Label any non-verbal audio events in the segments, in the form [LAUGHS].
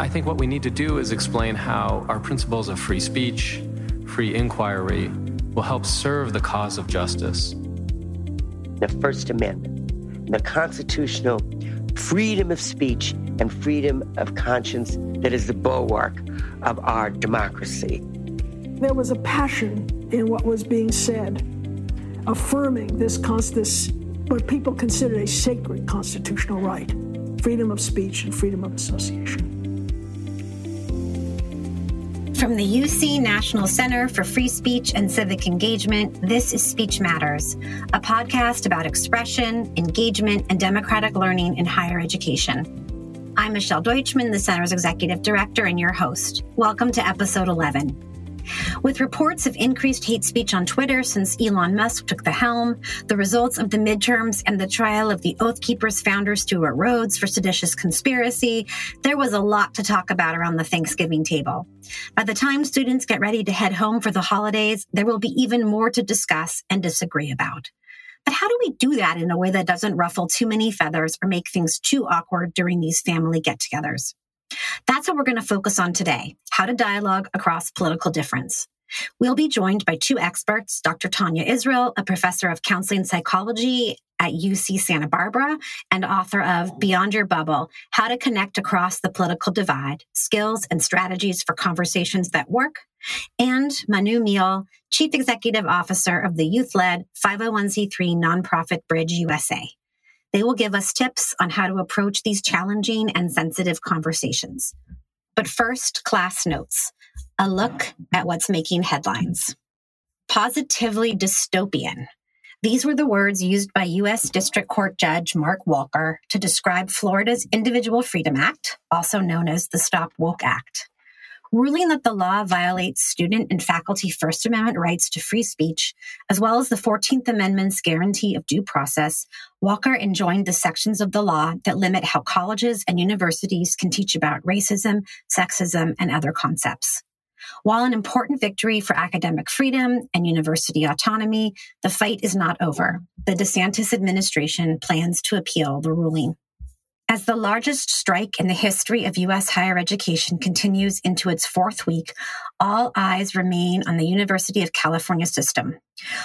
I think what we need to do is explain how our principles of free speech, free inquiry, will help serve the cause of justice. The First Amendment, the constitutional freedom of speech and freedom of conscience that is the bulwark of our democracy. There was a passion in what was being said, affirming this, this what people consider a sacred constitutional right freedom of speech and freedom of association. From the UC National Center for Free Speech and Civic Engagement, this is Speech Matters, a podcast about expression, engagement, and democratic learning in higher education. I'm Michelle Deutchman, the Center's Executive Director, and your host. Welcome to episode 11. With reports of increased hate speech on Twitter since Elon Musk took the helm, the results of the midterms, and the trial of the Oath Keepers founder Stewart Rhodes for seditious conspiracy, there was a lot to talk about around the Thanksgiving table. By the time students get ready to head home for the holidays, there will be even more to discuss and disagree about. But how do we do that in a way that doesn't ruffle too many feathers or make things too awkward during these family get togethers? That's what we're going to focus on today how to dialogue across political difference. We'll be joined by two experts Dr. Tania Israel, a professor of counseling psychology at UC Santa Barbara and author of Beyond Your Bubble How to Connect Across the Political Divide Skills and Strategies for Conversations That Work, and Manu Meel, Chief Executive Officer of the youth led 501c3 nonprofit Bridge USA. They will give us tips on how to approach these challenging and sensitive conversations. But first, class notes a look at what's making headlines. Positively dystopian. These were the words used by U.S. District Court Judge Mark Walker to describe Florida's Individual Freedom Act, also known as the Stop Woke Act ruling that the law violates student and faculty First Amendment rights to free speech, as well as the 14th Amendment's guarantee of due process, Walker enjoined the sections of the law that limit how colleges and universities can teach about racism, sexism, and other concepts. While an important victory for academic freedom and university autonomy, the fight is not over. The DeSantis administration plans to appeal the ruling. As the largest strike in the history of U.S. higher education continues into its fourth week, all eyes remain on the University of California system.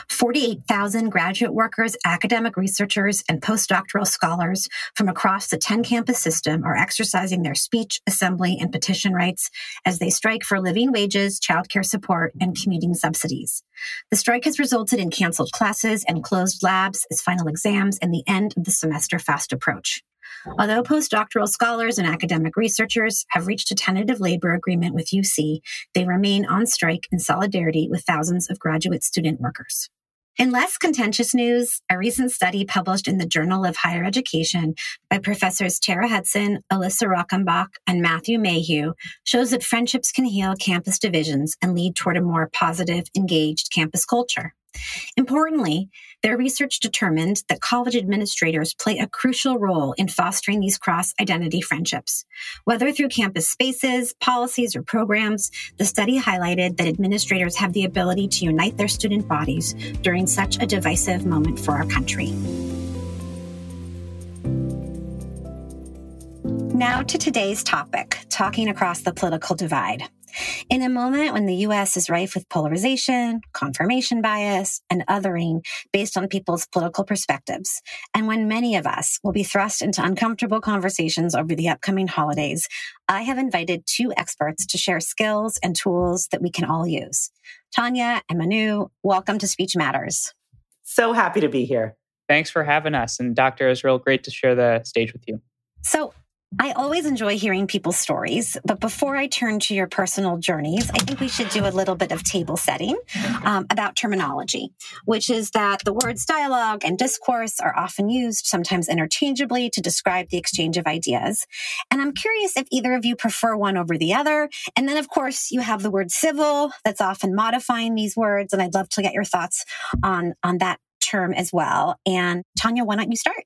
48,000 graduate workers, academic researchers, and postdoctoral scholars from across the 10 campus system are exercising their speech, assembly, and petition rights as they strike for living wages, childcare support, and commuting subsidies. The strike has resulted in canceled classes and closed labs as final exams and the end of the semester fast approach. Although postdoctoral scholars and academic researchers have reached a tentative labor agreement with UC, they remain on strike in solidarity with thousands of graduate student workers. In less contentious news, a recent study published in the Journal of Higher Education by professors Tara Hudson, Alyssa Rockenbach, and Matthew Mayhew shows that friendships can heal campus divisions and lead toward a more positive, engaged campus culture. Importantly, their research determined that college administrators play a crucial role in fostering these cross identity friendships. Whether through campus spaces, policies, or programs, the study highlighted that administrators have the ability to unite their student bodies during such a divisive moment for our country. Now to today's topic talking across the political divide. In a moment when the US is rife with polarization, confirmation bias, and othering based on people's political perspectives, and when many of us will be thrust into uncomfortable conversations over the upcoming holidays, I have invited two experts to share skills and tools that we can all use. Tania and Manu, welcome to Speech Matters. So happy to be here. Thanks for having us. And Dr. Israel, great to share the stage with you. So, I always enjoy hearing people's stories, but before I turn to your personal journeys, I think we should do a little bit of table setting um, about terminology, which is that the words dialogue and discourse are often used, sometimes interchangeably, to describe the exchange of ideas. And I'm curious if either of you prefer one over the other. And then, of course, you have the word civil that's often modifying these words, and I'd love to get your thoughts on on that term as well. And Tania, why don't you start?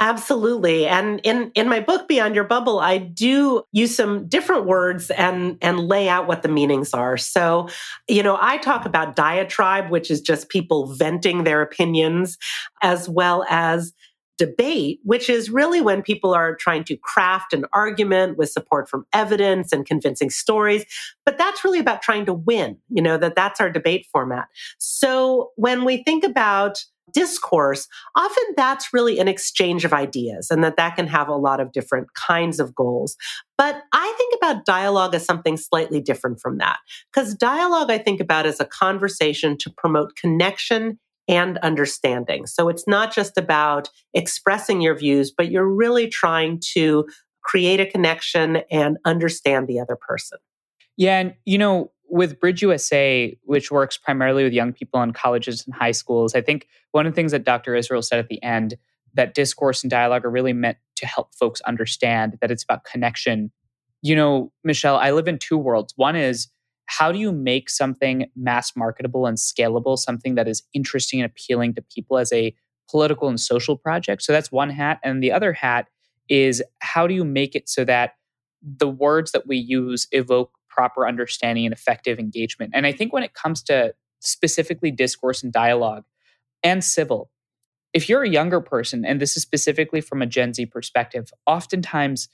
Absolutely. And in, in my book, Beyond Your Bubble, I do use some different words and, and lay out what the meanings are. So, you know, I talk about diatribe, which is just people venting their opinions, as well as debate, which is really when people are trying to craft an argument with support from evidence and convincing stories. But that's really about trying to win, you know, that that's our debate format. So when we think about discourse, often that's really an exchange of ideas and that that can have a lot of different kinds of goals. But I think about dialogue as something slightly different from that. Because dialogue, I think about as a conversation to promote connection and understanding. So it's not just about expressing your views, but you're really trying to create a connection and understand the other person. Yeah. And, you know, with Bridge USA, which works primarily with young people in colleges and high schools, I think one of the things that Dr. Israel said at the end that discourse and dialogue are really meant to help folks understand that it's about connection. You know, Michelle, I live in two worlds. One is how do you make something mass marketable and scalable, something that is interesting and appealing to people as a political and social project? So that's one hat. And the other hat is how do you make it so that the words that we use evoke proper understanding and effective engagement? And I think when it comes to specifically discourse and dialogue and civil, if you're a younger person, and this is specifically from a Gen Z perspective, oftentimes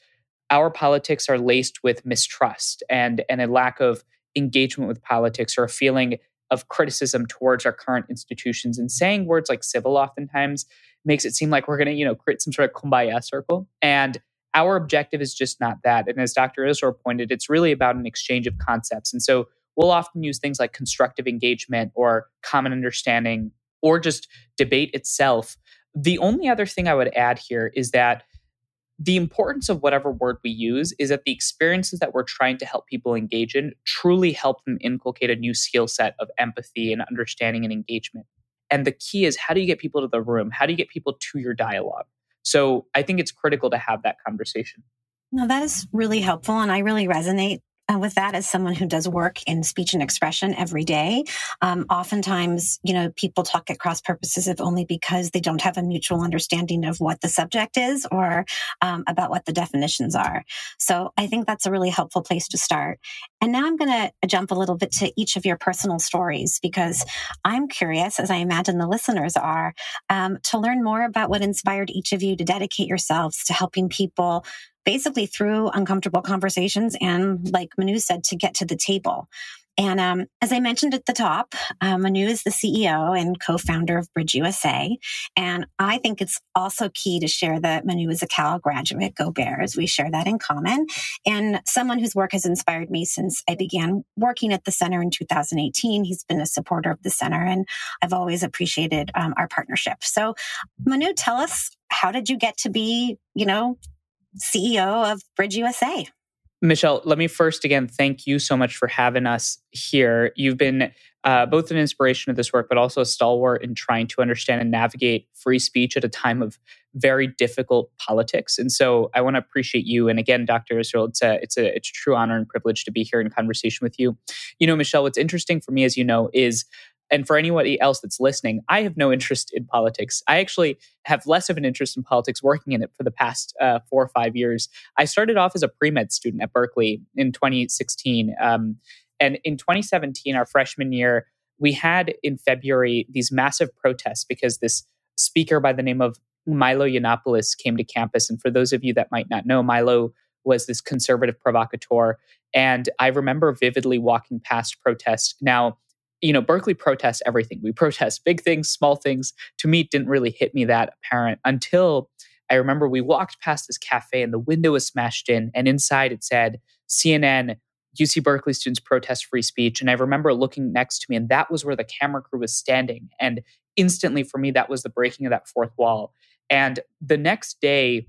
our politics are laced with mistrust and, and a lack of engagement with politics or a feeling of criticism towards our current institutions and saying words like civil oftentimes makes it seem like we're going to you know create some sort of kumbaya circle. And our objective is just not that. And as dr israel pointed it's really about an exchange of concepts. And so we'll often use things like constructive engagement or common understanding or just debate itself. The only other thing i would add here is that the importance of whatever word we use is that the experiences that we're trying to help people engage in truly help them inculcate a new skill set of empathy and understanding and engagement. And the key is how do you get people to the room? How do you get people to your dialogue? So I think it's critical to have that conversation. No, that is really helpful. And I really resonate uh, with that as someone who does work in speech and expression every day. Um, oftentimes, you know, people talk at cross purposes if only because they don't have a mutual understanding of what the subject is or um, about what the definitions are. So I think that's a really helpful place to start. And now I'm going to jump a little bit to each of your personal stories because I'm curious, as I imagine the listeners are, um, to learn more about what inspired each of you to dedicate yourselves to helping people basically through uncomfortable conversations and, like Manu said, to get to the table. And um, as I mentioned at the top, uh, Manu is the CEO and co founder of Bridge USA. And I think it's also key to share that Manu is a Cal graduate. Go Bears. We share that in common. And someone whose work has inspired me since I began working at the center in 2018. He's been a supporter of the center, and I've always appreciated um, our partnership. So, Manu, tell us how did you get to be, you know, CEO of Bridge USA. Michelle, let me first again thank you so much for having us here. You've been uh, both an inspiration of this work, but also a stalwart in trying to understand and navigate free speech at a time of very difficult politics. And so I want to appreciate you. And again, Dr. Israel, it's a, it's a, it's a true honor and privilege to be here in conversation with you. You know, Michelle, what's interesting for me, as you know, is and for anybody else that's listening, I have no interest in politics. I actually have less of an interest in politics working in it for the past uh, four or five years. I started off as a pre med student at Berkeley in 2016. Um, and in 2017, our freshman year, we had in February these massive protests because this speaker by the name of Milo Yiannopoulos came to campus. And for those of you that might not know, Milo was this conservative provocateur. And I remember vividly walking past protests. Now, you know, Berkeley protests everything. We protest big things, small things. To me, it didn't really hit me that apparent until I remember we walked past this cafe and the window was smashed in, and inside it said CNN, UC Berkeley students protest free speech. And I remember looking next to me, and that was where the camera crew was standing. And instantly for me, that was the breaking of that fourth wall. And the next day,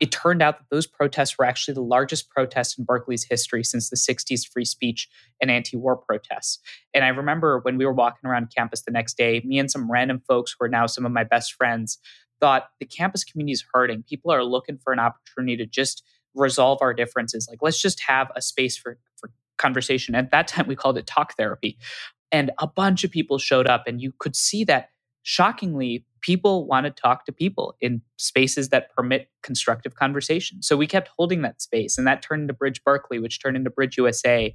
it turned out that those protests were actually the largest protests in Berkeley's history since the 60s free speech and anti war protests. And I remember when we were walking around campus the next day, me and some random folks who are now some of my best friends thought the campus community is hurting. People are looking for an opportunity to just resolve our differences. Like, let's just have a space for, for conversation. At that time, we called it talk therapy. And a bunch of people showed up, and you could see that shockingly, people want to talk to people in spaces that permit constructive conversation. So we kept holding that space, and that turned into Bridge Berkeley, which turned into Bridge USA.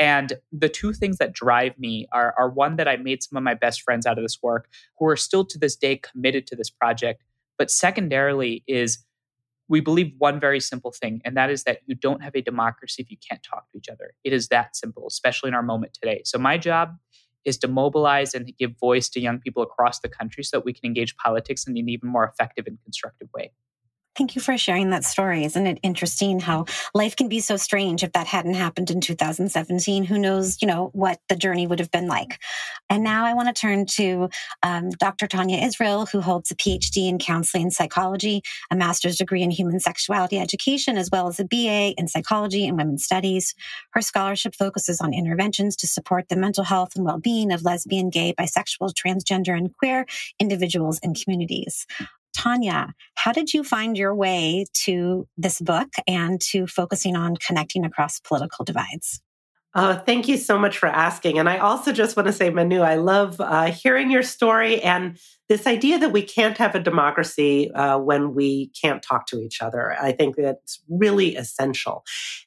And the two things that drive me are, are one that I made some of my best friends out of this work who are still to this day committed to this project. But secondarily, is we believe one very simple thing, and that is that you don't have a democracy if you can't talk to each other. It is that simple, especially in our moment today. So, my job is to mobilize and give voice to young people across the country so that we can engage politics in an even more effective and constructive way. Thank you for sharing that story. Isn't it interesting how life can be so strange? If that hadn't happened in 2017, who knows, you know, what the journey would have been like. And now I want to turn to um, Dr. Tania Israel, who holds a PhD in counseling and psychology, a master's degree in human sexuality education, as well as a BA in psychology and women's studies. Her scholarship focuses on interventions to support the mental health and well-being of lesbian, gay, bisexual, transgender, and queer individuals and communities. Tania, how did you find your way to this book and to focusing on connecting across political divides? Uh, thank you so much for asking. And I also just want to say, Manu, I love uh, hearing your story and this idea that we can't have a democracy uh, when we can't talk to each other. I think that's really essential.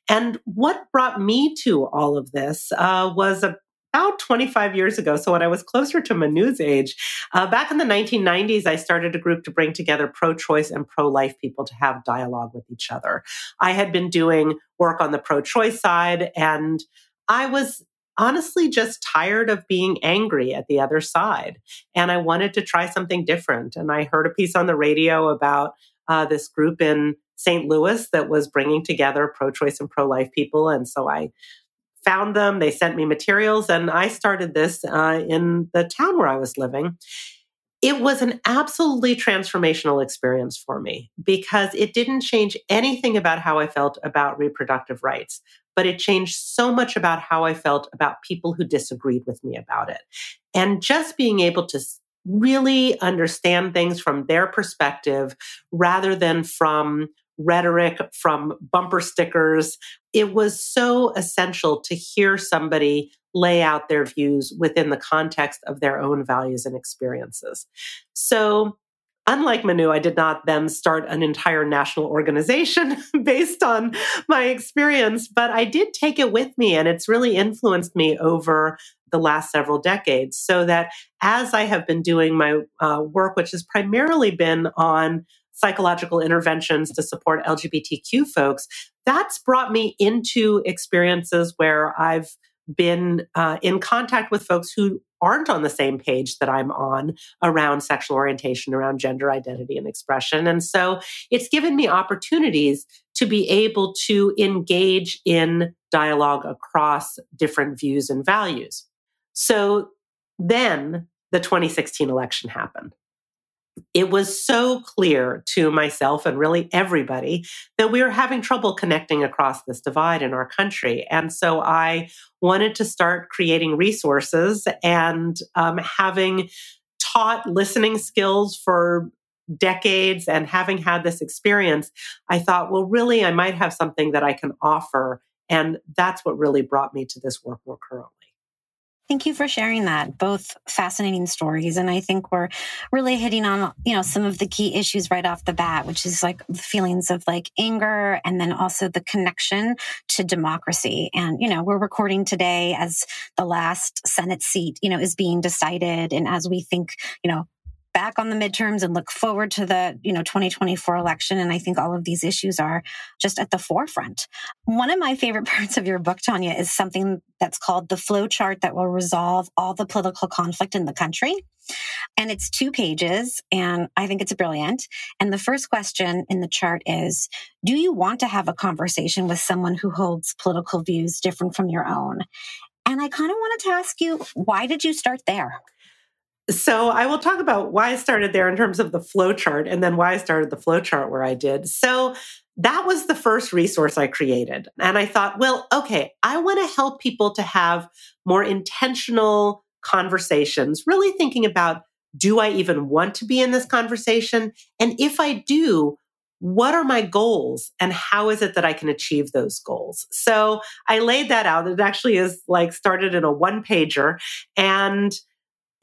And what brought me to all of this uh, was a about 25 years ago. So when I was closer to Manu's age, uh, back in the 1990s, I started a group to bring together pro-choice and pro-life people to have dialogue with each other. I had been doing work on the pro-choice side and I was honestly just tired of being angry at the other side. And I wanted to try something different. And I heard a piece on the radio about uh, this group in St. Louis that was bringing together pro choice and pro life people. And so I found them, they sent me materials, and I started this uh, in the town where I was living. It was an absolutely transformational experience for me because it didn't change anything about how I felt about reproductive rights, but it changed so much about how I felt about people who disagreed with me about it. And just being able to really understand things from their perspective rather than from rhetoric, from bumper stickers. It was so essential to hear somebody lay out their views within the context of their own values and experiences. So, unlike Manu, I did not then start an entire national organization [LAUGHS] based on my experience, but I did take it with me and it's really influenced me over the last several decades. So that as I have been doing my uh, work, which has primarily been on psychological interventions to support LGBTQ folks, that's brought me into experiences where I've been uh, in contact with folks who aren't on the same page that I'm on around sexual orientation, around gender identity and expression. And so it's given me opportunities to be able to engage in dialogue across different views and values. So then the 2016 election happened it was so clear to myself and really everybody that we were having trouble connecting across this divide in our country. And so I wanted to start creating resources and um, having taught listening skills for decades and having had this experience, I thought, well, really, I might have something that I can offer. And that's what really brought me to this work more currently. Thank you for sharing that. Both fascinating stories. And I think we're really hitting on, you know, some of the key issues right off the bat, which is like the feelings of like anger and then also the connection to democracy. And, you know, we're recording today as the last Senate seat, you know, is being decided. And as we think, you know, back on the midterms and look forward to the you know 2024 election. And i think all of these issues are just at the forefront. One of my favorite [LAUGHS] parts of your book tania is something that's called the flow chart that will resolve all the political conflict in the country. And it's two pages and i think it's brilliant. And the first question in the chart is do you want to have a conversation with someone who holds political views different from your own? And i kind of wanted to ask you why did you start there so I will talk about why I started there in terms of the flow chart and then why I started the flow chart where I did. So that was the first resource I created. And I thought, well, okay, I want to help people to have more intentional conversations, really thinking about do I even want to be in this conversation? And if I do, what are my goals and how is it that I can achieve those goals? So I laid that out. It actually is like started in a one pager and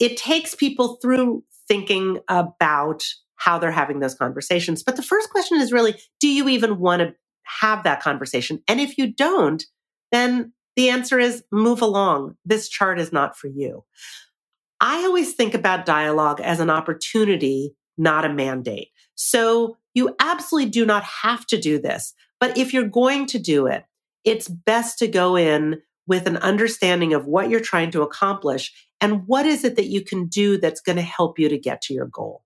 it takes people through thinking about how they're having those conversations. But the first question is really, do you even want to have that conversation? And if you don't, then the answer is move along. This chart is not for you. I always think about dialogue as an opportunity, not a mandate. So you absolutely do not have to do this. But if you're going to do it, it's best to go in with an understanding of what you're trying to accomplish and what is it that you can do that's going to help you to get to your goal.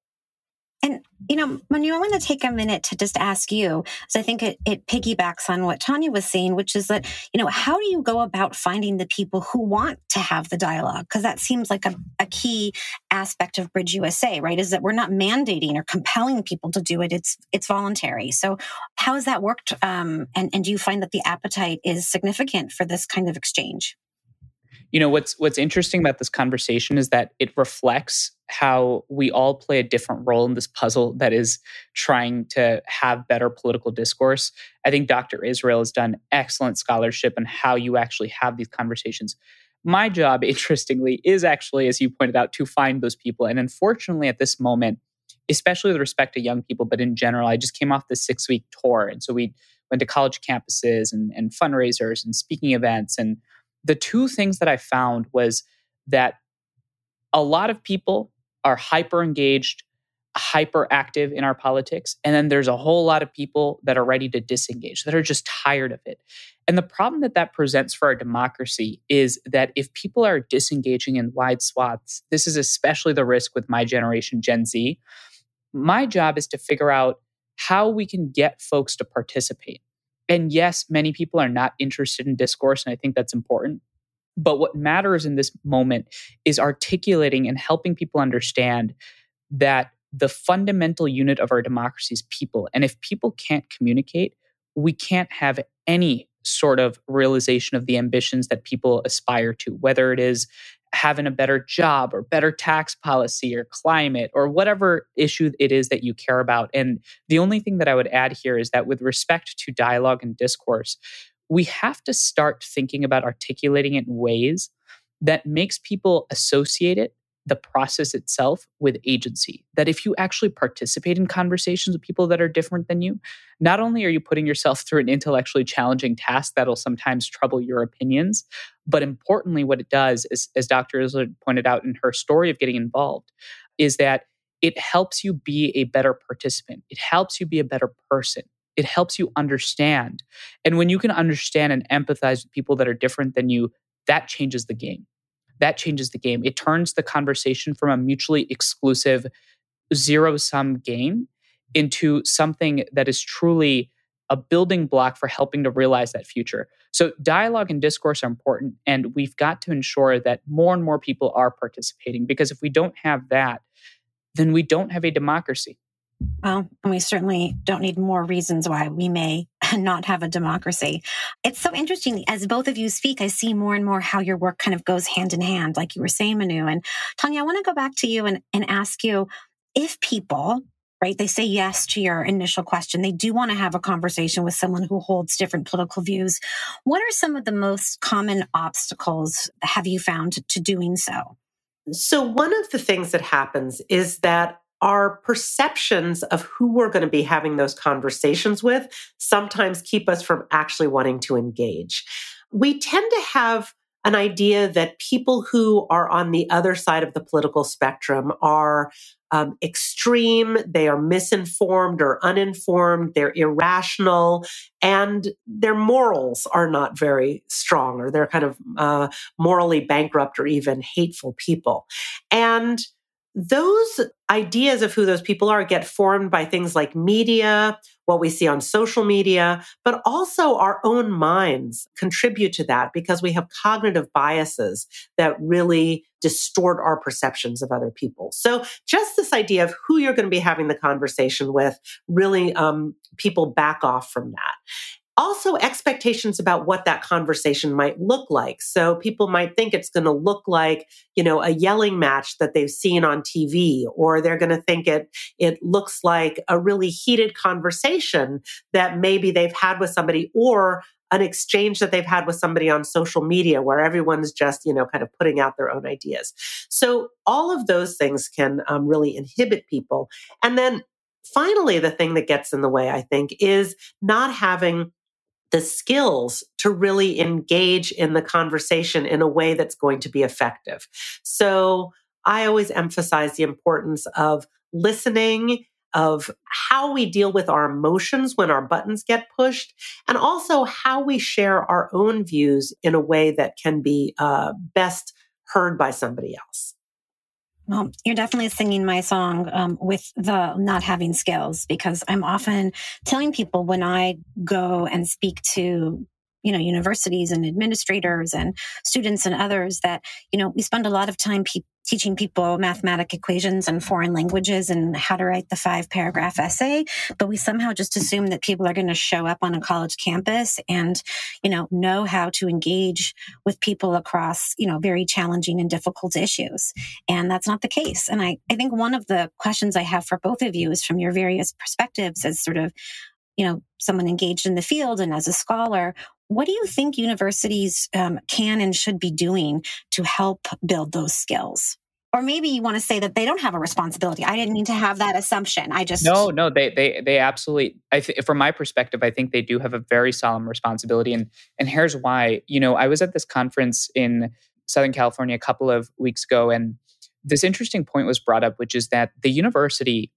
And, you know, Manu, I want to take a minute to just ask you, because I think it, it piggybacks on what Tania was saying, which is that, you know, how do you go about finding the people who want to have the dialogue? Because that seems like a, a key aspect of Bridge USA, right? Is that we're not mandating or compelling people to do it. It's, it's voluntary. So how has that worked? Um, and, and do you find that the appetite is significant for this kind of exchange? You know what's what's interesting about this conversation is that it reflects how we all play a different role in this puzzle that is trying to have better political discourse. I think dr israel has done excellent scholarship on how you actually have these conversations. My job [LAUGHS] interestingly is actually as you pointed out to find those people. And unfortunately at this moment especially with respect to young people but in general i just came off this six week tour. And so we went to college campuses and, and fundraisers and speaking events and the two things that I found was that a lot of people are hyper engaged, hyper active in our politics. And then there's a whole lot of people that are ready to disengage, that are just tired of it. And the problem that that presents for our democracy is that if people are disengaging in wide swaths, this is especially the risk with my generation, Gen Z. My job is to figure out how we can get folks to participate. And yes, many people are not interested in discourse, and I think that's important. But what matters in this moment is articulating and helping people understand that the fundamental unit of our democracy is people. And if people can't communicate, we can't have any sort of realization of the ambitions that people aspire to, whether it is having a better job or better tax policy or climate or whatever issue it is that you care about. And the only thing that I would add here is that with respect to dialogue and discourse, we have to start thinking about articulating it in ways that makes people associate it the process itself with agency. That if you actually participate in conversations with people that are different than you, not only are you putting yourself [LAUGHS] through an intellectually challenging task that'll sometimes trouble your opinions, but importantly, what it does is, as Dr. Israel pointed out in her story of getting involved, is that it helps you be a better participant. It helps you be a better person. It helps you understand. And when you can understand and empathize with people that are different than you, that changes the game that changes the game. It turns the conversation from a mutually exclusive zero sum game into something that is truly a building block for helping to realize that future. So, dialogue and discourse are important, and we've got to ensure that more and more people are participating because if we don't have that, then we don't have a democracy. Well, and we certainly don't need more reasons why we may [LAUGHS] not have a democracy. It's so interesting. As both of you speak, I see more and more how your work kind of goes hand in hand, like you were saying, Manu. And Tania, I want to go back to you and, and ask you if people, right, they say yes to your initial question, they do want to have a conversation with someone who holds different political views. What are some of the most common obstacles have you found to doing so? So, one of the things that happens is that our perceptions of who we're going to be having those conversations with sometimes keep us from actually wanting to engage. We tend to have an idea that people who are on the other side of the political spectrum are um, extreme, they are misinformed or uninformed, they're irrational, and their morals are not very strong, or they're kind of uh, morally bankrupt or even hateful people. And those ideas of who those people are get formed by things like media, what we see on social media, but also our own minds contribute to that because we have cognitive biases that really distort our perceptions of other people. So just this idea of who you're going to be having the conversation with, really um, people back off from that also expectations about what that conversation might look like. So people might think it's going to look like, you know, a yelling match that they've seen on TV, or they're going to think it, it looks like a really heated conversation that maybe they've had with somebody or an exchange that they've had with somebody on social media where everyone's just, you know, kind of putting out their own ideas. So all of those things can um, really inhibit people. And then finally, the thing that gets in the way, I think, is not having the skills to really engage in the conversation in a way that's going to be effective. So I always emphasize the importance of listening, of how we deal with our emotions when our buttons get pushed, and also how we share our own views in a way that can be uh, best heard by somebody else. Well, you're definitely singing my song um, with the not having skills because I'm often telling people when I go and speak to you know universities and administrators and students and others that you know we spend a lot of time pe- teaching people mathematic equations and foreign languages and how to write the five paragraph essay but we somehow just assume that people are going to show up on a college campus and you know know how to engage with people across you know very challenging and difficult issues and that's not the case and i i think one of the questions i have for both of you is from your various perspectives as sort of you know someone engaged in the field and as a scholar what do you think universities um, can and should be doing to help build those skills? Or maybe you want to say that they don't have a responsibility. I didn't mean to have that assumption. I just no, no. They they they absolutely. I th- from my perspective, I think they do have a very solemn responsibility, and and here's why. You know, I was at this conference in Southern California a couple of weeks ago, and this interesting point was brought up, which is that the university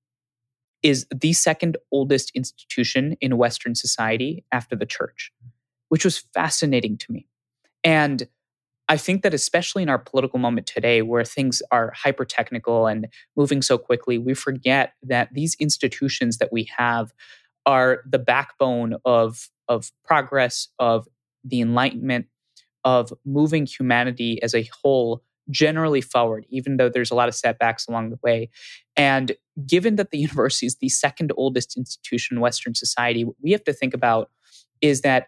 is the second oldest institution in Western society after the church which was fascinating to me. And I think that especially in our political moment today, where things are hyper technical and moving so quickly, we forget that these institutions that we have are the backbone of, of progress, of the Enlightenment, of moving humanity as a whole generally forward, even though there's a lot of setbacks along the way. And given that the [LAUGHS] university is the second oldest institution in Western society, what we have to think about is that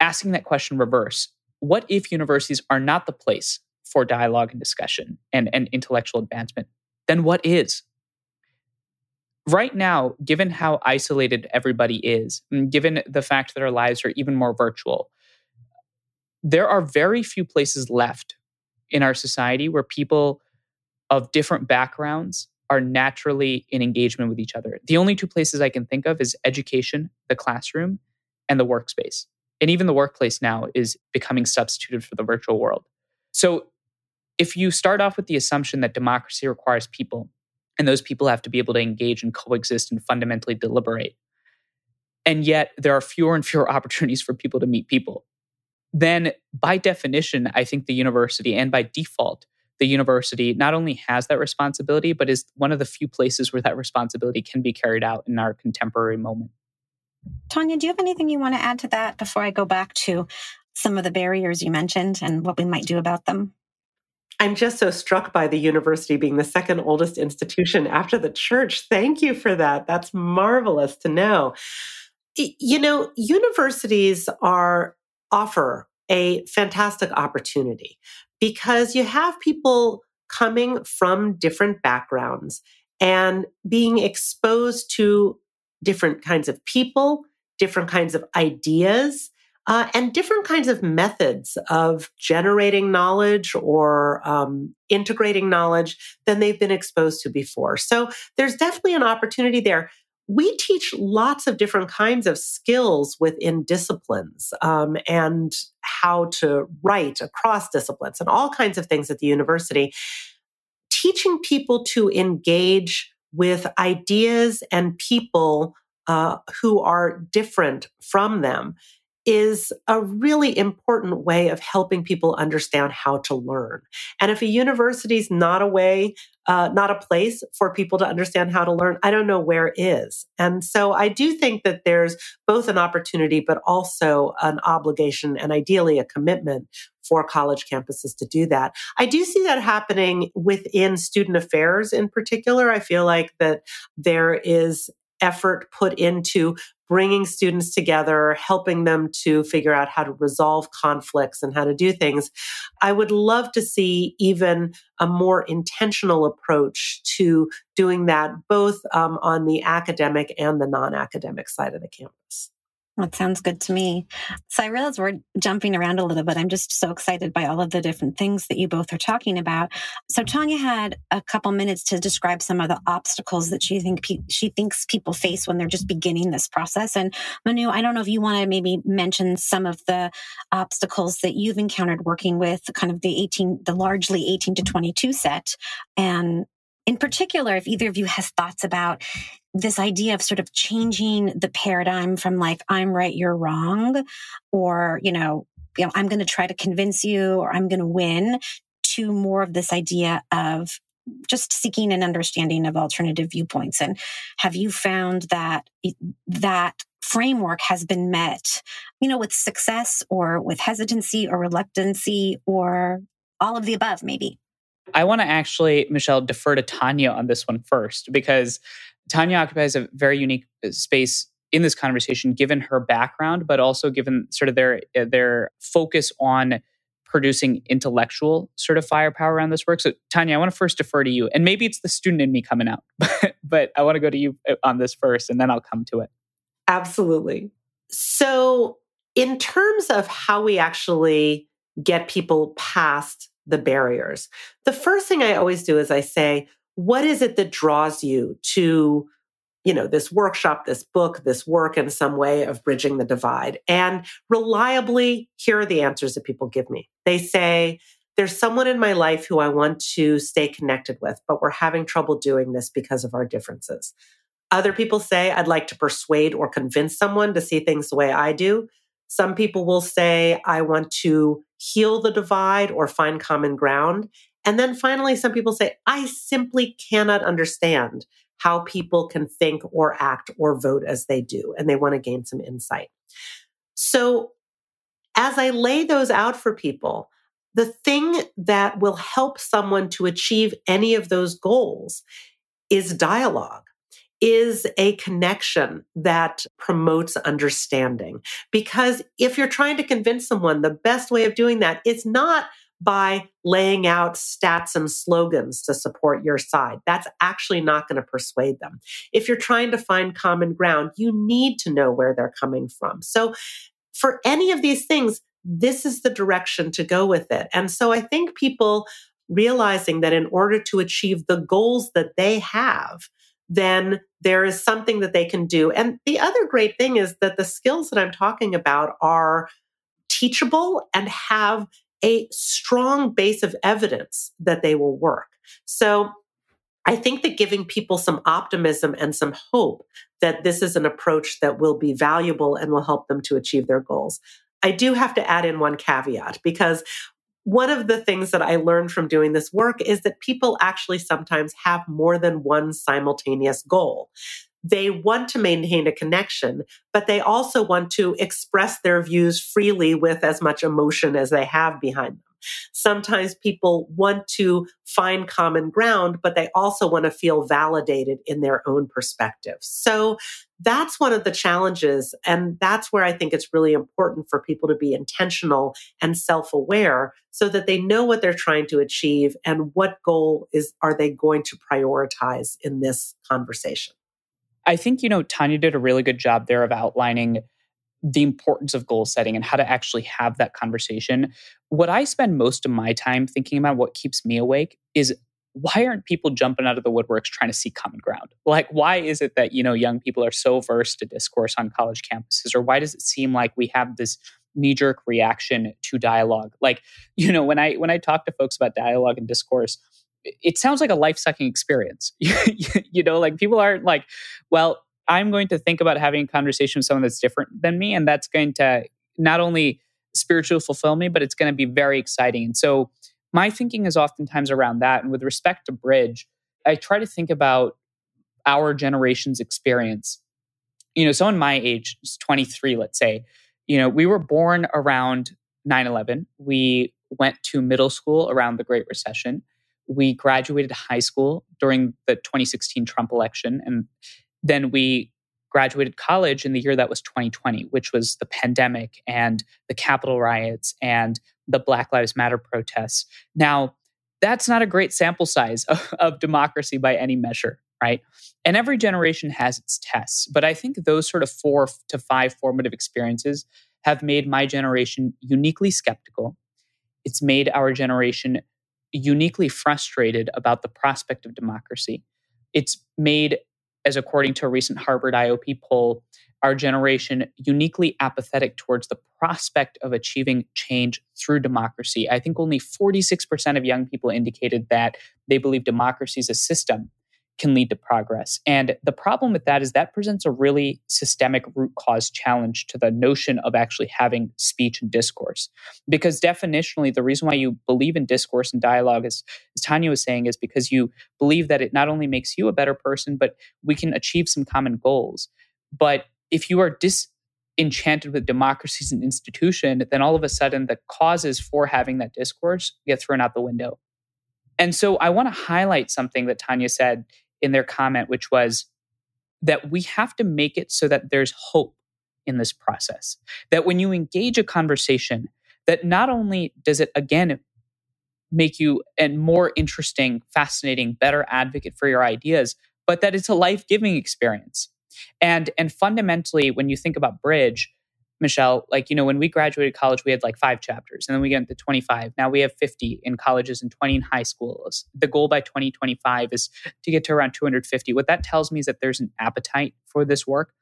asking that question reverse what if universities are not the place for dialogue and discussion and, and intellectual advancement? Then what is? Right now, given how isolated everybody is, given the fact that our lives are even more virtual, there are very few places left in our society where people of different backgrounds are naturally in engagement with each other. The only two places I can think of is education, the classroom, and the workspace and even the workplace now is becoming substituted for the virtual world. So if you start off with the assumption that democracy requires people and those people have to be able to engage and coexist and fundamentally deliberate, and yet there are fewer and fewer [LAUGHS] opportunities for people to meet people, then by definition, I think the university and by default, the university not only has that responsibility, but is one of the few places where that responsibility can be carried out in our contemporary moment. Tania, do you have anything you want to add to that before I go back to some of the barriers you mentioned and what we might do about them? I'm just so struck by the university being the second oldest institution after the church. Thank you for that. That's marvelous to know. You know, universities are offer a fantastic opportunity because you have people coming from different backgrounds and being exposed to different kinds of people, different kinds of ideas, uh, and different kinds of methods of generating knowledge or um, integrating knowledge than they've been exposed to before. So there's definitely an opportunity there. We teach lots of different kinds of skills within disciplines um, and how to write across disciplines and all kinds of things at the university. Teaching people to engage with ideas and people uh, who are different from them is a really important way of helping people understand how to learn. And if a university is not a way, uh, not a place for people to understand how to learn, I don't know where is. And so I do think that there's both an opportunity, but also an obligation and ideally a commitment for college campuses to do that. I do see that happening within student affairs in particular. I feel like that there is effort put into bringing students together, helping them to figure out how to resolve conflicts and how to do things. I would love to see even a more intentional approach to doing that, both um, on the academic and the non academic side of the campus. That sounds good to me. So I realize we're jumping around a little bit. I'm just so excited by all of the different things that you both are talking about. So Tania had a couple minutes to describe some of the obstacles that she think pe- she thinks people face when they're just beginning this process. And Manu, I don't know if you want to maybe mention some of the obstacles that you've encountered working with kind of the 18, the largely 18 to 22 set, and in particular, if either of you has thoughts about this idea of sort of changing the paradigm from like, I'm right, you're wrong, or, you know, you know I'm going to try to convince you or I'm going to win to more of this idea of just seeking an understanding of alternative viewpoints. And have you found that that framework has been met, you know, with success or with hesitancy or reluctancy or all of the above, maybe? I want to actually, Michelle, defer to Tania on this one first because Tania occupies a very unique uh, space in this conversation, given her background, but also given sort of their uh, their focus on producing intellectual sort of firepower around this work. So, Tania, I want to first defer to you, and maybe it's the student in me coming out, [LAUGHS] but, but I want to go to you uh, on this first, and then I'll come to it. Absolutely. So, in terms of how we actually get people past the barriers, the first thing I always do is I say, what is it that draws you to you know this workshop this book this work in some way of bridging the divide? And reliably here are the answers that people give me. They say there's someone in my life who i want to stay connected with but we're having trouble doing this because of our differences. Other people say i'd like to persuade or convince someone to see things the way i do. Some people will say i want to heal the divide or find common ground and then finally, some people say, I simply cannot understand how people can think or act or vote as they do, and they want to gain some insight. So, as I lay those out for people, the thing that will help someone to achieve any of those goals is dialogue is a connection that promotes understanding. Because if you're trying to convince someone, the best way of doing that is not by laying out stats and slogans to support your side. That's actually not going to persuade them. If you're trying to find common ground, you need to know where they're coming from. So, for any of these things, this is the direction to go with it. And so, I think people realizing that in order to achieve the goals that they have, then there is something that they can do. And the other great thing is that the skills that I'm talking about are teachable and have a strong base of evidence that they will work. So I think that giving people some optimism and some hope that this is an approach that will be valuable and will help them to achieve their goals. I do have to add in one caveat because one of the things that I learned from doing this work is that people actually sometimes have more than one simultaneous goal they want to maintain a connection, but they also want to express their views freely with as much emotion as they have behind them. Sometimes people want to find common ground, but they also want to feel validated in their own perspective. So that's one of the challenges. And that's where I think it's really important for people to be intentional and self aware so that they know what they're trying to achieve and what goal is, are they going to prioritize in this conversation. I think, you know, Tania did a really good job there of outlining the importance of goal setting and how to actually have that conversation. What I spend most of my time thinking about, what keeps me awake, is why aren't people jumping out of the woodworks trying to seek common ground? Like, why is it that, you know, young people are so versed to discourse on college campuses? Or why does it seem like we have this knee-jerk reaction to dialogue? Like, [LAUGHS] you know, when I when I talk to folks about dialogue and discourse, it sounds like a life sucking experience. [LAUGHS] you know, like people aren't like, well, I'm going to think about having a conversation with someone that's different than me. And that's going to not only spiritually fulfill me, but it's going to be very exciting. And so my thinking is oftentimes around that. And with respect to Bridge, I try to think about our generation's experience. You know, someone my age, 23, let's say, you know, we were born around 9 11. We went to middle school around the Great Recession we graduated high school during the 2016 Trump election. And then we graduated college in the year that was 2020, which was the pandemic and the Capitol riots and the Black Lives Matter protests. Now, that's not a great sample size [LAUGHS] of, of, democracy by any measure, right? And every generation has its tests. But I think those sort of four to five formative experiences have made my generation uniquely skeptical. It's made our generation uniquely frustrated about the prospect of democracy. It's made, as according to a recent Harvard IOP poll, our generation uniquely apathetic towards the prospect of achieving change through democracy. I think only 46% of young people indicated that they believe democracy is a system can lead to progress. And the problem with that is that presents a really systemic root cause challenge to the notion of actually having speech and discourse. Because definitionally, the reason why you believe in discourse and dialogue, as, as Tania was saying, is because you believe that it not only makes you a better person, but we can achieve some common goals. But if you are disenchanted with democracy as an institution, then all of a sudden the causes for having that discourse get thrown out the window. And so I want to highlight something that Tania said in their comment, which was that we have to make it so that there's hope in this process. That when you engage a conversation, that not only does it again make you a more interesting, fascinating, better advocate for your ideas, but that it's a life-giving experience. And and fundamentally, when you think about bridge, Michelle, like, you know, when we graduated college, we had like five chapters and then we get to 25. Now we have 50 in colleges and 20 in high schools. The goal by 2025 is to get to around 250. What that tells me is that there's an appetite for this work,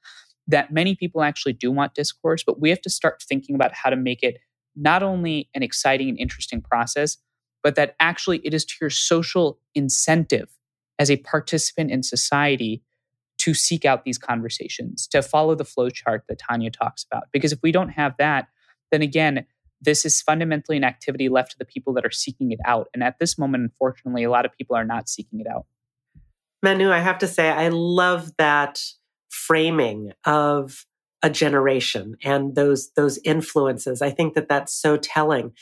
that many people actually do want discourse, but we have to start thinking about how to make it not only an exciting and interesting process, but that actually it is to your social incentive as a participant in society to seek out these conversations, to follow the flow chart that Tania talks about. Because if we don't have that, then again, this is fundamentally an activity left to the people that are seeking it out. And at this moment, unfortunately, a lot of people are not seeking it out. Manu, I have to say, I love that framing of a generation and those those influences. I think that that's so telling.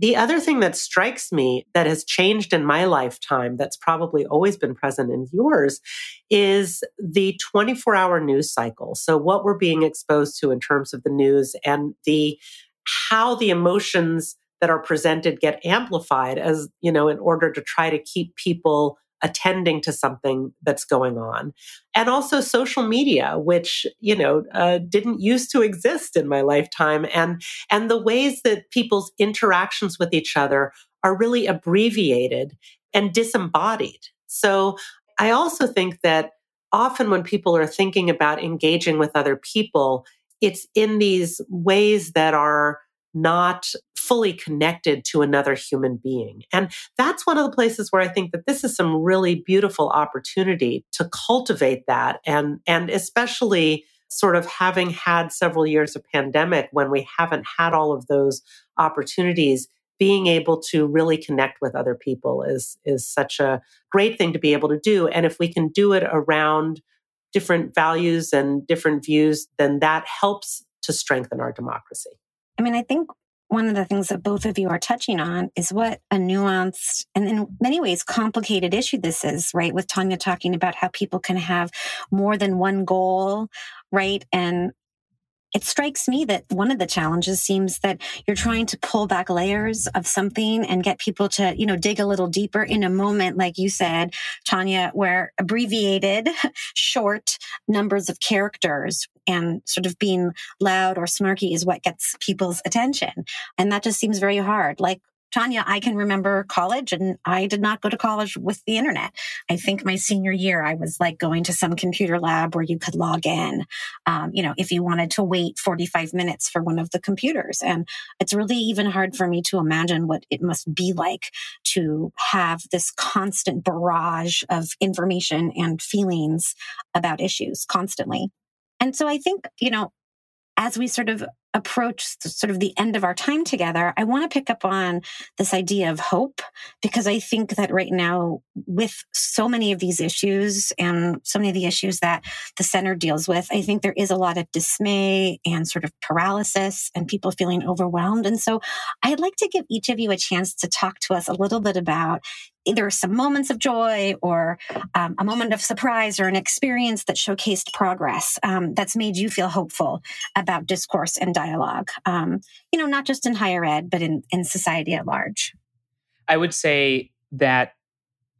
The other thing that strikes me that has changed in my lifetime, that's probably always been present in yours, is the 24 hour news cycle. So, what we're being exposed to in terms of the news and the how the emotions that are presented get amplified as, you know, in order to try to keep people attending to something that's going on. And also social media which you know uh, didn't used to exist in my lifetime. And and the ways that people's interactions with each other are really abbreviated and disembodied. So i also think that often when people are thinking about engaging with other people it's in these ways that are not fully connected to another human being. And that's one of the places where I think that this is some really beautiful opportunity to cultivate that. And and especially sort of having had several years of pandemic when we haven't had all of those opportunities being able to really connect with other people is is such a great thing to be able to do. And if we can do it around different values and different views then that helps to strengthen our democracy I mean, I think one of the things that both of you are touching on is what a nuanced and in many ways complicated issue this is, right? With Tania talking about how people can have more than one goal, right? And it strikes me that one of the challenges seems that you're trying to pull back layers of something and get people to, you know, dig a little deeper in a moment, like you said, Tania, where abbreviated, [LAUGHS] short numbers of characters and sort of being loud or snarky is what gets people's attention. And that just seems very hard. Like Tania, I can remember college and I did not go to college with the internet. I think my senior year, I was like going to some computer lab where you could log in, um, you know, if you wanted to wait 45 minutes for one of the computers. And it's really even hard for me to imagine what it must be like to have this constant barrage of information and feelings about issues constantly. And so I think, you know, as we sort of approach sort of the end of our time together, I want to pick up on this idea of hope because I think that right now, with so many of these issues and so many of the issues that the center deals with, I think there is a lot of dismay and sort of paralysis and people feeling overwhelmed. And so I'd like to give each of you a chance to talk to us a little bit about either some moments of joy or um, a moment of surprise or an experience that showcased progress um, that's made you feel hopeful about discourse and dialogue um, you know not just in higher ed but in, in society at large. I would say that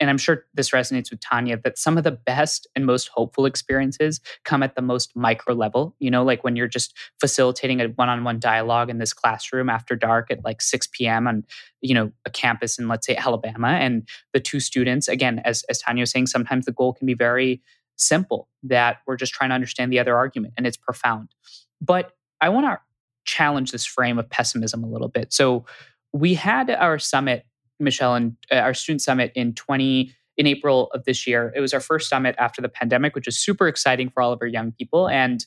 and I'm sure this resonates with Tania, that some of the best and most hopeful experiences come at the most micro level. You know, like when you're just facilitating a one on one dialogue in this classroom after dark at like 6 p.m. on, you know, a campus in, let's say, Alabama. And the two students, again, as, as Tania was saying, sometimes the goal can be very simple that we're just trying to understand the other argument and it's profound. But I want to challenge this frame of pessimism a little bit. So we had our summit Michelle, and uh, our student summit in 20 in April of this year. It was our first summit after the pandemic, which is super exciting for all of our young people. And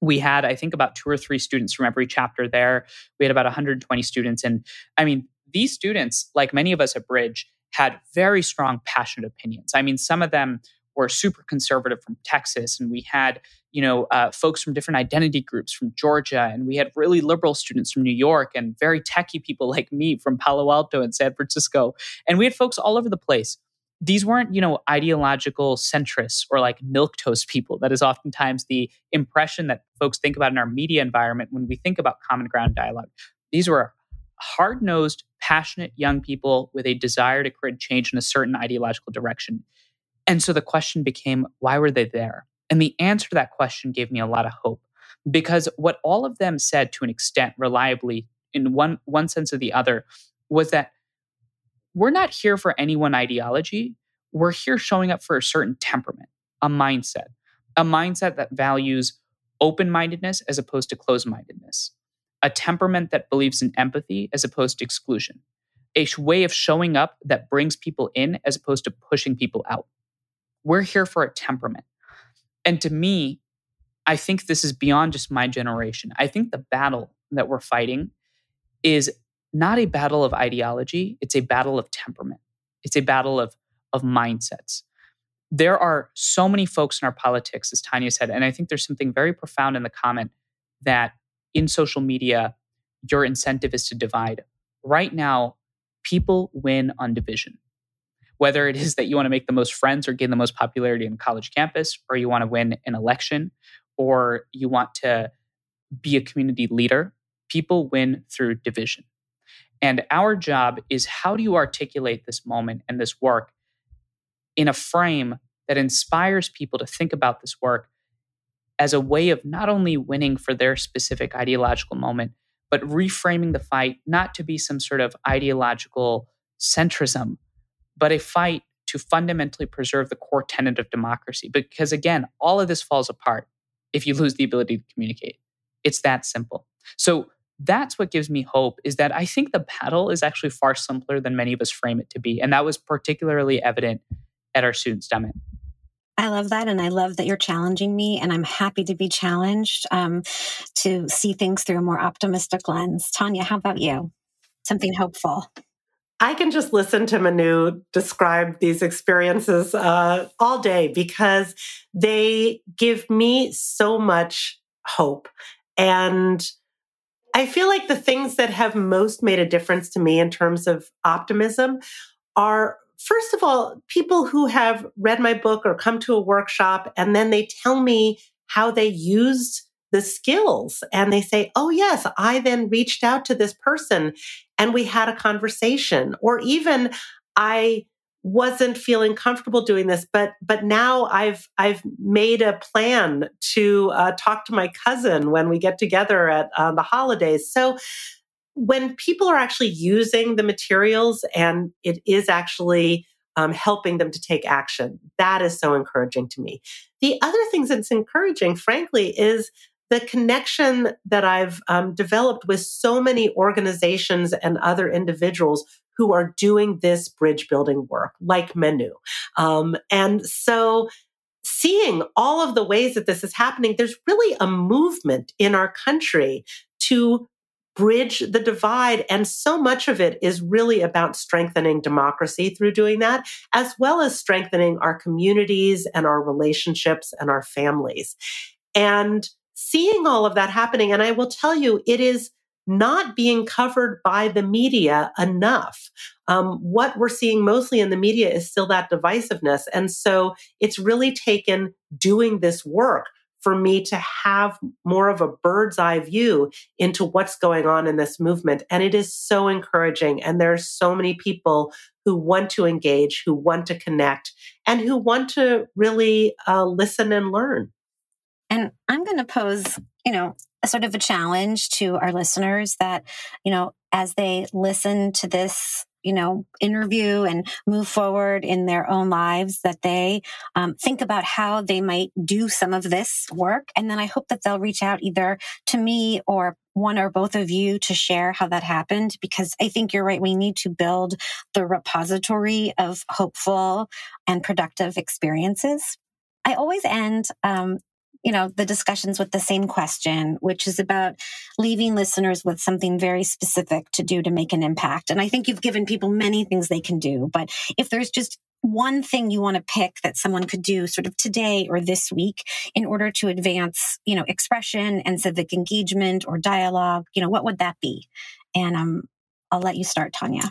we had, I think, about two or three students from every chapter there. We had about 120 students. And I mean, these students, like many of us at Bridge, had very strong, passionate opinions. I mean, some of them were super conservative from Texas, and we had you know uh, folks from different identity groups from Georgia, and we had really liberal students from New York, and very techie people like me from Palo Alto and San Francisco, and we had folks all over the place. These weren't, you know, ideological centrists or like milk toast people. That is oftentimes the impression that folks think about in our media environment when we think about common ground dialogue. These were hard nosed, passionate young people with a desire to create change in a certain ideological direction. And so the question became, why were they there? And the answer to that question gave me a lot of hope because what all of them said to an extent reliably in one one sense or the other was that we're not here for any one ideology. We're here showing up for a certain temperament, a mindset, a mindset that values open mindedness as opposed to closed mindedness, a temperament that believes in empathy as opposed to exclusion, a way of showing up that brings people in as opposed to pushing people out. We're here for a temperament. And to me, I think this is beyond just my generation. I think the battle that we're fighting is not a battle of ideology, it's a battle of temperament. It's a battle of, of mindsets. There are so many folks in our politics, as Tania said, and I think there's something very profound in the comment that in social media, your incentive is to divide. Right now, people win on division whether it is that you want to make the most friends or gain the most popularity in college campus, or you want to win an election, or you want to be a community leader, people win through division. And our job is how do you articulate this moment and this work in a frame that inspires people to think about this work as a way of not only winning for their specific ideological moment, but reframing the fight not to be some sort of ideological centrism, but a fight to fundamentally preserve the core tenet of democracy. Because again, all of this falls apart if you lose the ability to communicate. It's that simple. So that's what gives me hope is that I think the battle is actually far simpler than many of us frame it to be. And that was particularly evident at our student summit. I love that. And I love that you're challenging me. And I'm happy to be challenged um, to see things through a more optimistic lens. Tania, how about you? Something hopeful. I can just listen to Manu describe these experiences uh, all day because they give me so much hope. And I feel like the things that have most made a difference to me in terms of optimism are, first of all, people who have read my book or come to a workshop and then they tell me how they used the skills and they say, Oh, yes, I then reached out to this person and we had a conversation. Or even I wasn't feeling comfortable doing this, but but now I've I've made a plan to uh, talk to my cousin when we get together at uh, the holidays. So when people are actually using the materials and it is actually um, helping them to take action, that is so encouraging to me. The other things that's encouraging, frankly, is the connection that I've um, developed with so many organizations and other individuals who are doing this bridge building work, like Manu. Um, and so seeing all of the ways that this is happening, there's really a movement in our country to bridge the divide. And so much of it is really about strengthening democracy through doing that, as well as strengthening our communities and our relationships and our families. And seeing all of that happening. And I will tell you, it is not being covered by the media enough. Um, what we're seeing mostly in the media is still that divisiveness. And so it's really taken doing this work for me to have more of a bird's eye view into what's going on in this movement. And it is so encouraging. And there are so many people who want to engage, who want to connect, and who want to really uh, listen and learn. And I'm going to pose, you know, a sort of a challenge to our listeners that, you know, as they listen to this you know interview and move forward in their own lives that they um, think about how they might do some of this work and then i hope that they'll reach out either to me or one or both of you to share how that happened because I think you're right. We need to build the repository of hopeful and productive experiences. I always end, um, you know, the discussions with the same question, which is about leaving listeners with something very specific to do to make an impact. And I think you've given people many things they can do, but if there's just one thing you want to pick that someone could do sort of today or this week in order to advance, you know, expression and civic engagement or dialogue, you know, what would that be? And um, I'll let you start, Tania.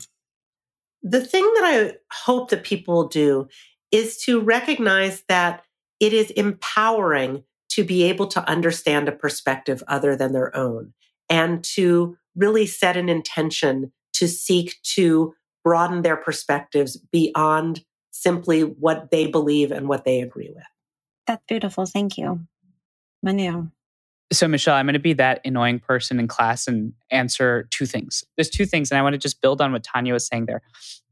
The thing that I hope that people will do is to recognize that it is empowering to be able to understand a perspective other than their own and to really set an intention to seek to broaden their perspectives beyond simply what they believe and what they agree with. That's beautiful. Thank you. Manu. So, Michelle, I'm going to be that annoying person in class and answer two things. There's two things, and I want to just build on what Tania was saying there.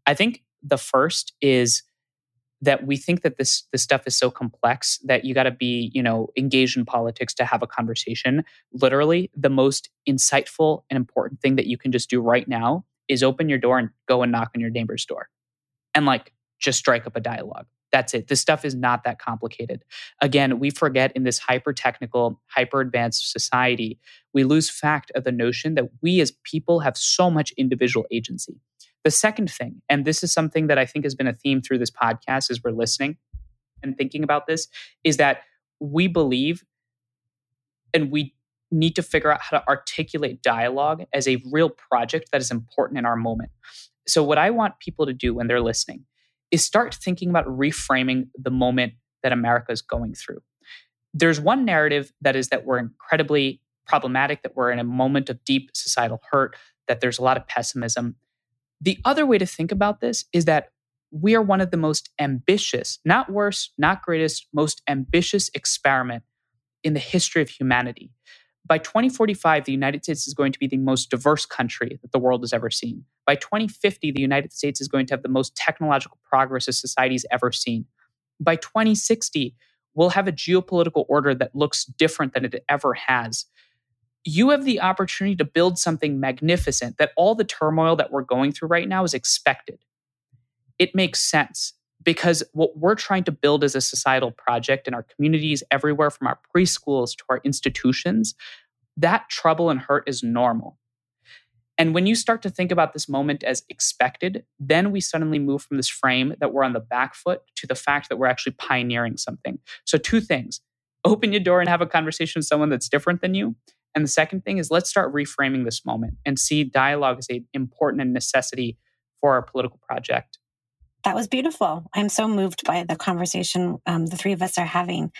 I think the first is that we think that this this stuff is so complex that you got to be you know engaged in politics to have a conversation literally the most insightful and important thing that you can just do right now is open your door and go and knock on your neighbor's door and like just strike up a dialogue. That's it. This stuff is not that complicated. Again, we forget in this hyper technical, hyper advanced society, we lose fact of the notion that we as people have so much individual agency. The second thing, and this is something that I think has been a theme through this podcast as we're listening and thinking about this, is that we believe and we need to figure out how to articulate dialogue as a real project that is important in our moment. So, what I want people to do when they're listening is start thinking about reframing the moment that America is going through. There's one narrative that is that we're incredibly problematic, that we're in a moment of deep societal hurt, that there's a lot of pessimism. The other way to think about this is that we are one of the most ambitious, not worst, not greatest, most ambitious experiment in the history of humanity by 2045, the United States is going to be the most diverse country that the world has ever seen. By 2050, the United States is going to have the most technological progress a society's ever seen. By 2060, we'll have a geopolitical order that looks different than it ever has. You have the opportunity to build something magnificent that all the turmoil that we're going through right now is expected. It makes sense because what we're trying to build as a societal project in our communities everywhere from our preschools to our institutions. That trouble and hurt is normal. And when you start to think about this moment as expected then we suddenly move from this frame that we're on the back foot to the fact that we're actually pioneering something. So two things. Open your door and have a conversation with someone that's different than you and the second thing is let's start reframing this moment and see dialogue as an important and necessity for our political project that was beautiful. I'm so moved by the conversation um, the three of us are having.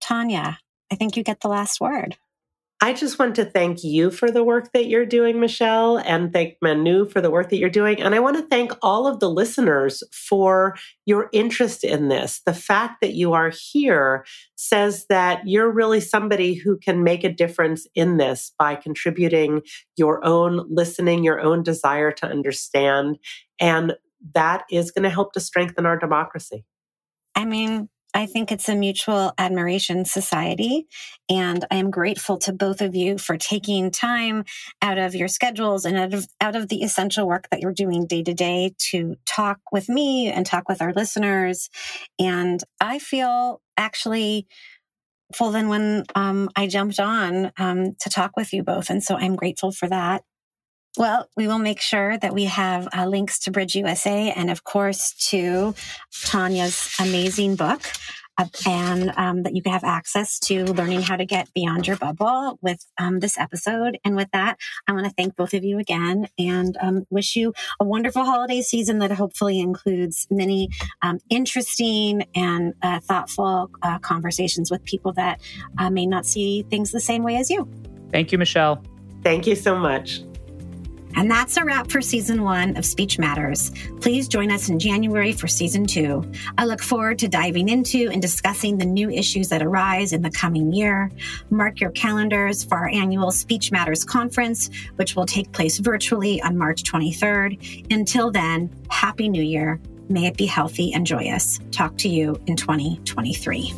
Tania, I think you get the last word. I just want to thank you for the work that you're doing, Michelle, and thank Manu for the work that you're doing. And I want to thank all of the listeners for your interest in this. The fact that you are here says that you're really somebody who can make a difference in this by contributing your own listening, your own desire to understand, and that is going to help to strengthen our democracy. I mean, I think it's a mutual admiration society. And I am grateful to both of you for taking time out of your schedules and out of, out of the essential work that you're doing day to day to talk with me and talk with our listeners. And I feel actually full than when um, I jumped on um, to talk with you both. And so I'm grateful for that. Well, we will make sure that we have uh, links to BridgeUSA and, of course, to Tania's amazing book. Uh, and um, that you can have access to learning how to get beyond your bubble with um, this episode. And with that, I want to thank both of you again and um, wish you a wonderful holiday season that hopefully includes many um, interesting and uh, thoughtful uh, conversations with people that uh, may not see things the same way as you. Thank you, Michelle. Thank you so much. And that's a wrap for season one of Speech Matters. Please join us in January for season two. I look forward to diving into and discussing the new issues that arise in the coming year. Mark your calendars for our annual Speech Matters conference, which will take place virtually on March 23rd. Until then, Happy New Year. May it be healthy and joyous. Talk to you in 2023.